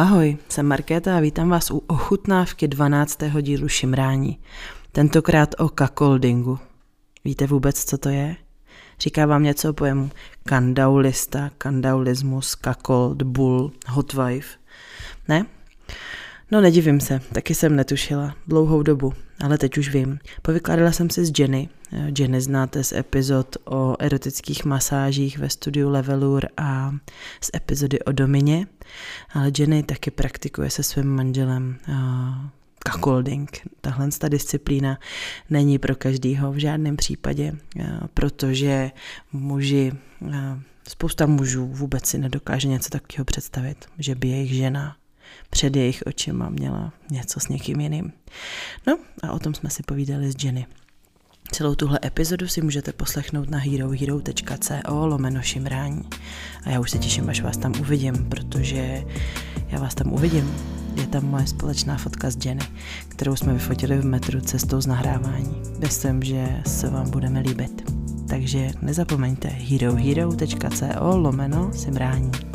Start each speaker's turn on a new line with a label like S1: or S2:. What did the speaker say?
S1: Ahoj, jsem Markéta a vítám vás u ochutnávky 12. dílu Šimrání. Tentokrát o kakoldingu. Víte vůbec, co to je? Říká vám něco o pojemu kandaulista, kandaulismus, kakold, bull, hot wife. Ne? No nedivím se, taky jsem netušila dlouhou dobu, ale teď už vím. Povykládala jsem si s Jenny. Jenny znáte z epizod o erotických masážích ve studiu Levelur a z epizody o Domině, ale Jenny taky praktikuje se svým manželem kakolding. Tahle ta disciplína není pro každýho v žádném případě, protože muži, spousta mužů vůbec si nedokáže něco takového představit, že by jejich žena před jejich očima měla něco s někým jiným. No a o tom jsme si povídali s Jenny. Celou tuhle epizodu si můžete poslechnout na herohero.co lomeno šimrání. A já už se těším, až vás tam uvidím, protože já vás tam uvidím. Je tam moje společná fotka s Jenny, kterou jsme vyfotili v metru cestou z nahrávání. Myslím, že se vám budeme líbit. Takže nezapomeňte herohero.co lomeno simrání.